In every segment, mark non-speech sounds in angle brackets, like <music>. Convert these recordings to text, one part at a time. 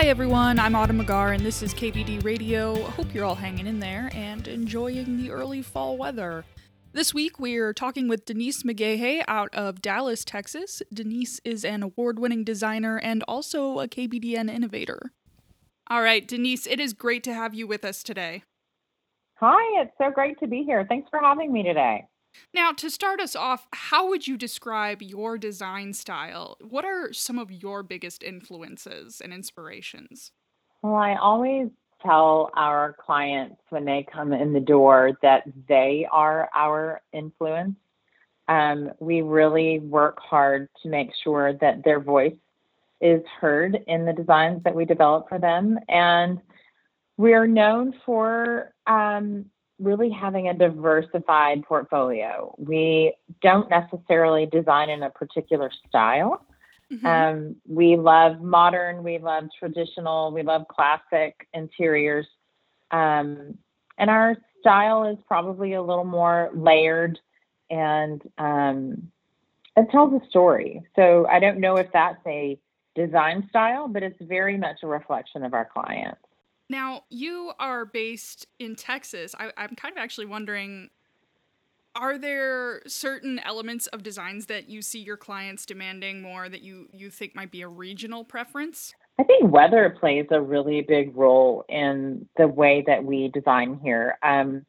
Hi everyone, I'm Autumn Agar and this is KBD Radio. Hope you're all hanging in there and enjoying the early fall weather. This week we're talking with Denise McGaha out of Dallas, Texas. Denise is an award winning designer and also a KBDN innovator. All right, Denise, it is great to have you with us today. Hi, it's so great to be here. Thanks for having me today. Now, to start us off, how would you describe your design style? What are some of your biggest influences and inspirations? Well, I always tell our clients when they come in the door that they are our influence. Um, we really work hard to make sure that their voice is heard in the designs that we develop for them. And we're known for um, really having a diversified portfolio. We don't necessarily design in a particular style. Mm-hmm. Um, we love modern, we love traditional, we love classic interiors. Um, and our style is probably a little more layered and um, it tells a story. So I don't know if that's a design style, but it's very much a reflection of our clients. Now, you are based in Texas. I, I'm kind of actually wondering are there certain elements of designs that you see your clients demanding more that you, you think might be a regional preference? I think weather plays a really big role in the way that we design here. Um,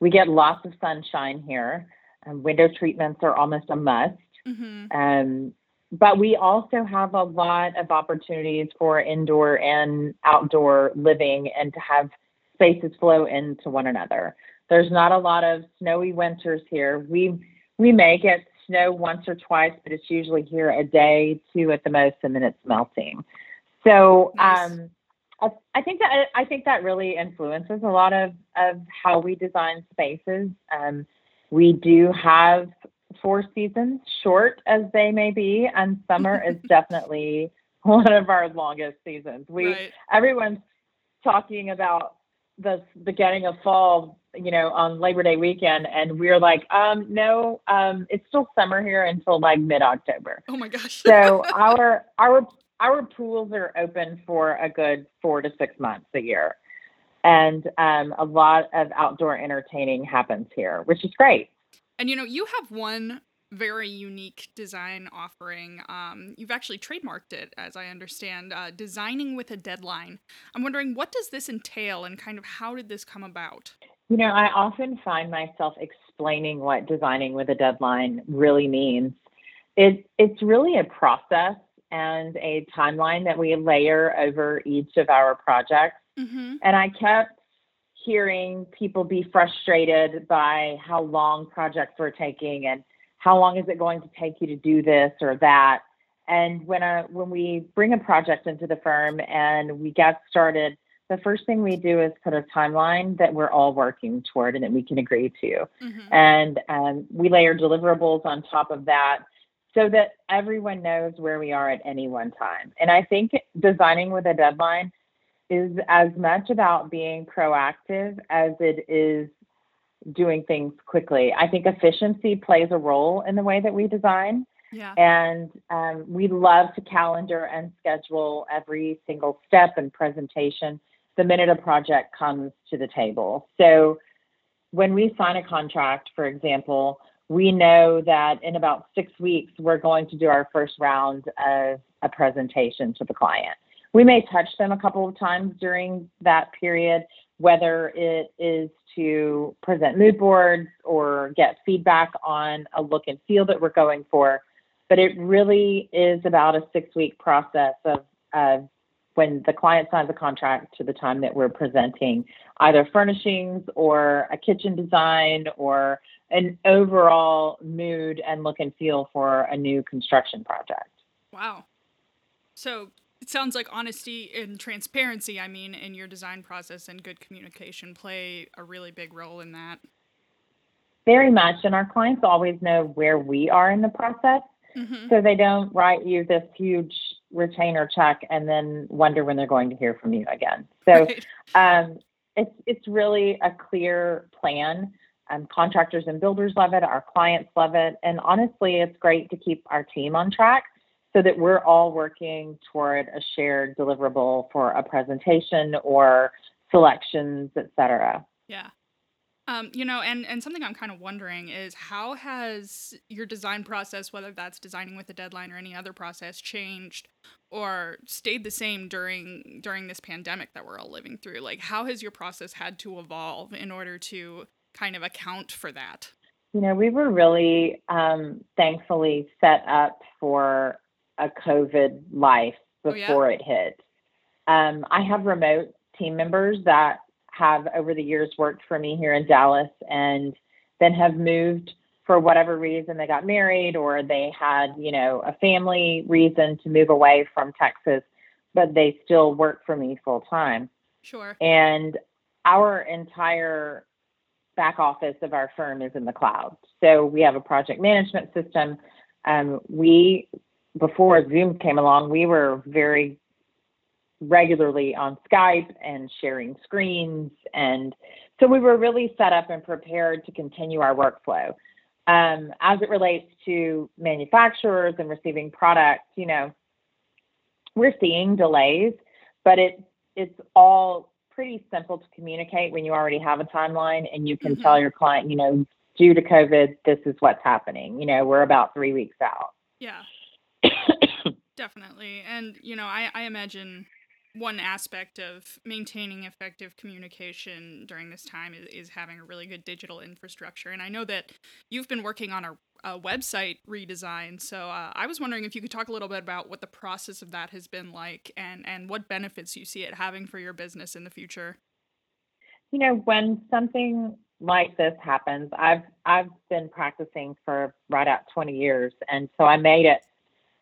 we get lots of sunshine here. Um, window treatments are almost a must. Mm-hmm. Um, but we also have a lot of opportunities for indoor and outdoor living and to have spaces flow into one another. There's not a lot of snowy winters here. We we may get snow once or twice, but it's usually here a day, two at the most, and then it's melting. So um, I, I, think that I think that really influences a lot of of how we design spaces. Um, we do have four seasons, short as they may be, and summer is <laughs> definitely one of our longest seasons. We right. everyone's talking about the beginning of fall, you know, on Labor Day weekend, and we're like, um, no, um, it's still summer here until like mid October. Oh my gosh! so <laughs> our our our pools are open for a good four to six months a year, and um, a lot of outdoor entertaining happens here, which is great. And you know, you have one very unique design offering. Um, you've actually trademarked it, as I understand, uh, designing with a deadline. I'm wondering what does this entail, and kind of how did this come about? You know, I often find myself explaining what designing with a deadline really means. It, it's really a process and a timeline that we layer over each of our projects. Mm-hmm. And I kept hearing people be frustrated by how long projects were taking and how long is it going to take you to do this or that. And when a, when we bring a project into the firm and we get started, the first thing we do is put a timeline that we're all working toward and that we can agree to. Mm-hmm. And um, we layer deliverables on top of that so that everyone knows where we are at any one time. And I think designing with a deadline is as much about being proactive as it is doing things quickly. I think efficiency plays a role in the way that we design. Yeah. And um, we love to calendar and schedule every single step and presentation the minute a project comes to the table. So when we sign a contract, for example, we know that in about six weeks, we're going to do our first round of a presentation to the client. We may touch them a couple of times during that period, whether it is to present mood boards or get feedback on a look and feel that we're going for. But it really is about a six week process of, of when the client signs a contract to the time that we're presenting either furnishings or a kitchen design or an overall mood and look and feel for a new construction project. Wow. So it sounds like honesty and transparency, I mean, in your design process and good communication play a really big role in that. Very much. And our clients always know where we are in the process. Mm-hmm. So they don't write you this huge retainer check and then wonder when they're going to hear from you again. So right. um, it's, it's really a clear plan. Um, contractors and builders love it. Our clients love it. And honestly, it's great to keep our team on track so that we're all working toward a shared deliverable for a presentation or selections, et cetera. Yeah. Um, you know, and and something I'm kind of wondering is how has your design process, whether that's designing with a deadline or any other process, changed or stayed the same during during this pandemic that we're all living through? Like, how has your process had to evolve in order to kind of account for that? You know, we were really um, thankfully set up for a COVID life before oh, yeah? it hit. Um, I have remote team members that have over the years worked for me here in Dallas and then have moved for whatever reason they got married or they had, you know, a family reason to move away from Texas, but they still work for me full time. Sure. And our entire back office of our firm is in the cloud. So we have a project management system. Um, we, before Zoom came along, we were very regularly on Skype and sharing screens. And so we were really set up and prepared to continue our workflow. Um, as it relates to manufacturers and receiving products, you know, we're seeing delays, but it it's all pretty simple to communicate when you already have a timeline and you can mm-hmm. tell your client, you know, due to COVID, this is what's happening. You know, we're about three weeks out. Yeah. Definitely. And, you know, I, I imagine one aspect of maintaining effective communication during this time is, is, having a really good digital infrastructure. And I know that you've been working on a, a website redesign. So uh, I was wondering if you could talk a little bit about what the process of that has been like and, and what benefits you see it having for your business in the future. You know, when something like this happens, I've I've been practicing for right at 20 years, and so I made it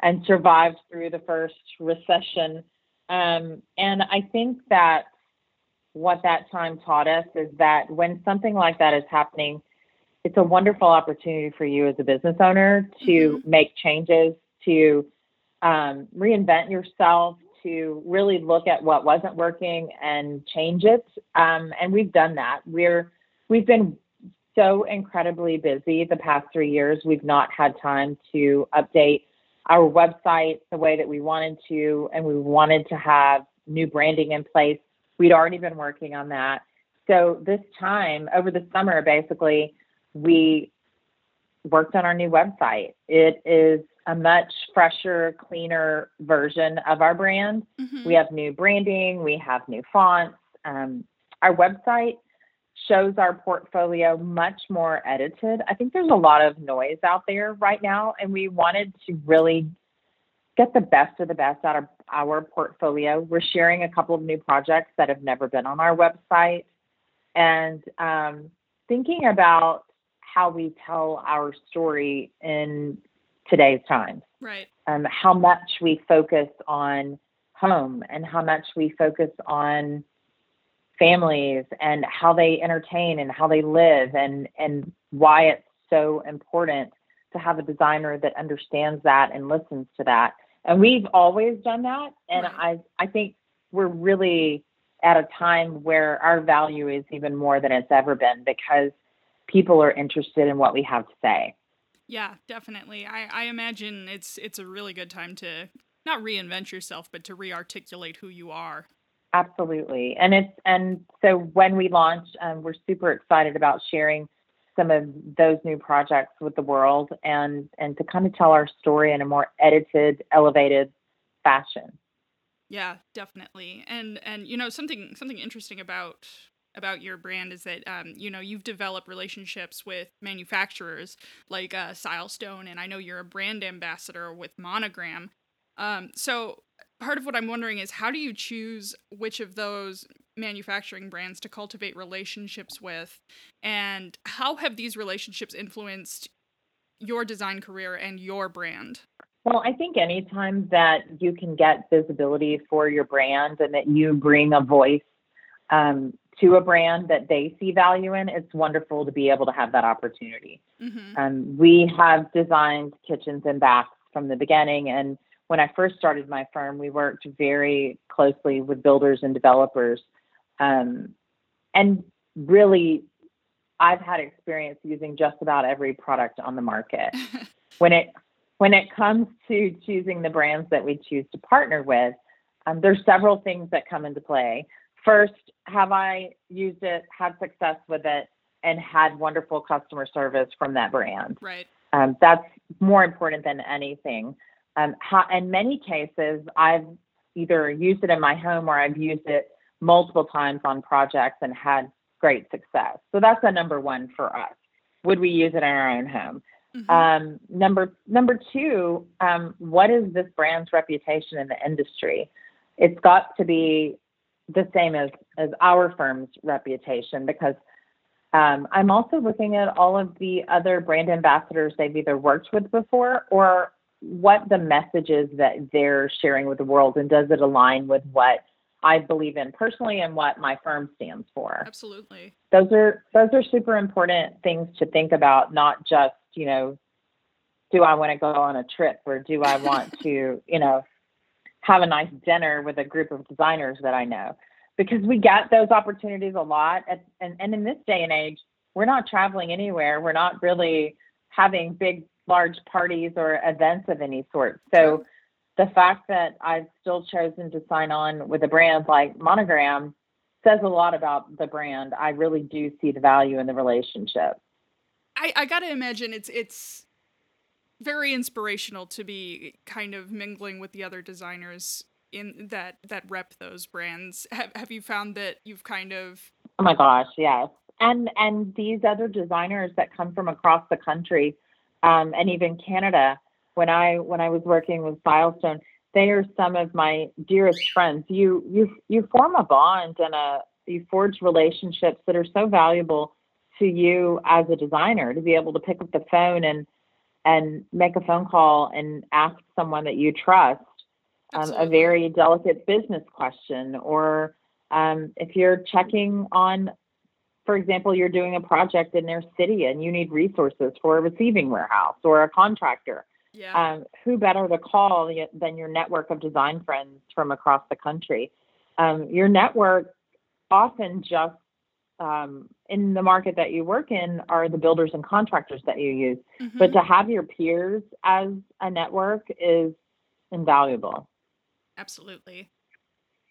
and survived through the first recession um, and I think that what that time taught us is that when something like that is happening, it's a wonderful opportunity for you as a business owner to mm-hmm. make changes, to um, reinvent yourself, to really look at what wasn't working and change it. Um, and we've done that. We're we've been so incredibly busy the past three years. We've not had time to update our website the way that we wanted to, and we wanted to have new branding in place. We'd already been working on that. So this time over the summer, basically, we worked on our new website. It is a much fresher, cleaner version of our brand. Mm-hmm. We have new branding, we have new fonts. Um, our website shows our portfolio much more edited. I think there's a lot of noise out there right now, and we wanted to really get the best of the best out of our portfolio. We're sharing a couple of new projects that have never been on our website, and um, thinking about how we tell our story in today's times. Right. Um, how much we focus on home and how much we focus on families and how they entertain and how they live and and why it's so important to have a designer that understands that and listens to that. And we've always done that and. I I think we're really at a time where our value is even more than it's ever been because people are interested in what we have to say. Yeah, definitely. I, I imagine it's it's a really good time to not reinvent yourself, but to re-articulate who you are. Absolutely. And it's and so when we launch, um, we're super excited about sharing some of those new projects with the world and and to kind of tell our story in a more edited, elevated fashion. Yeah, definitely. And and you know something something interesting about about your brand is that um, you know you've developed relationships with manufacturers like uh, Silestone, and I know you're a brand ambassador with Monogram. Um, so part of what I'm wondering is how do you choose which of those manufacturing brands to cultivate relationships with, and how have these relationships influenced your design career and your brand? Well, I think anytime that you can get visibility for your brand and that you bring a voice um, to a brand that they see value in, it's wonderful to be able to have that opportunity. Mm-hmm. Um, we have designed kitchens and baths from the beginning, and when I first started my firm, we worked very closely with builders and developers. Um, and really, I've had experience using just about every product on the market. <laughs> when it when it comes to choosing the brands that we choose to partner with, um, there's several things that come into play. First, have I used it, had success with it, and had wonderful customer service from that brand? Right. Um, that's more important than anything. Um, how, in many cases, I've either used it in my home or I've used it multiple times on projects and had great success. So that's the number one for us. Would we use it in our own home? Mm-hmm. Um, number number two, um, what is this brand's reputation in the industry? It's got to be the same as as our firm's reputation because um, I'm also looking at all of the other brand ambassadors they've either worked with before or what the message is that they're sharing with the world and does it align with what I believe in personally and what my firm stands for. Absolutely. Those are those are super important things to think about, not just, you know, do I want to go on a trip or do I want to, <laughs> you know, have a nice dinner with a group of designers that I know. Because we get those opportunities a lot at, and, and in this day and age, we're not traveling anywhere. We're not really having big large parties or events of any sort. So the fact that I've still chosen to sign on with a brand like Monogram says a lot about the brand. I really do see the value in the relationship. I, I gotta imagine it's it's very inspirational to be kind of mingling with the other designers in that that rep those brands. Have have you found that you've kind of Oh my gosh, yes. And and these other designers that come from across the country um, and even Canada. When I when I was working with Silestone, they are some of my dearest friends. You you you form a bond and a you forge relationships that are so valuable to you as a designer to be able to pick up the phone and and make a phone call and ask someone that you trust um, a very delicate business question or um, if you're checking on for example, you're doing a project in their city and you need resources for a receiving warehouse or a contractor. Yeah. Um, who better to call than your network of design friends from across the country? Um, your network often just um, in the market that you work in are the builders and contractors that you use. Mm-hmm. But to have your peers as a network is invaluable. Absolutely.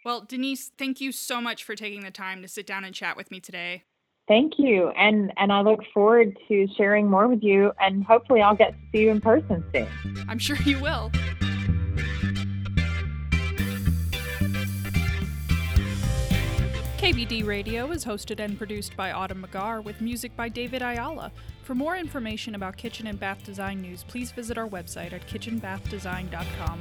Well, Denise, thank you so much for taking the time to sit down and chat with me today. Thank you. And and I look forward to sharing more with you and hopefully I'll get to see you in person soon. I'm sure you will. KBD Radio is hosted and produced by Autumn McGar with music by David Ayala. For more information about kitchen and bath design news, please visit our website at kitchenbathdesign.com.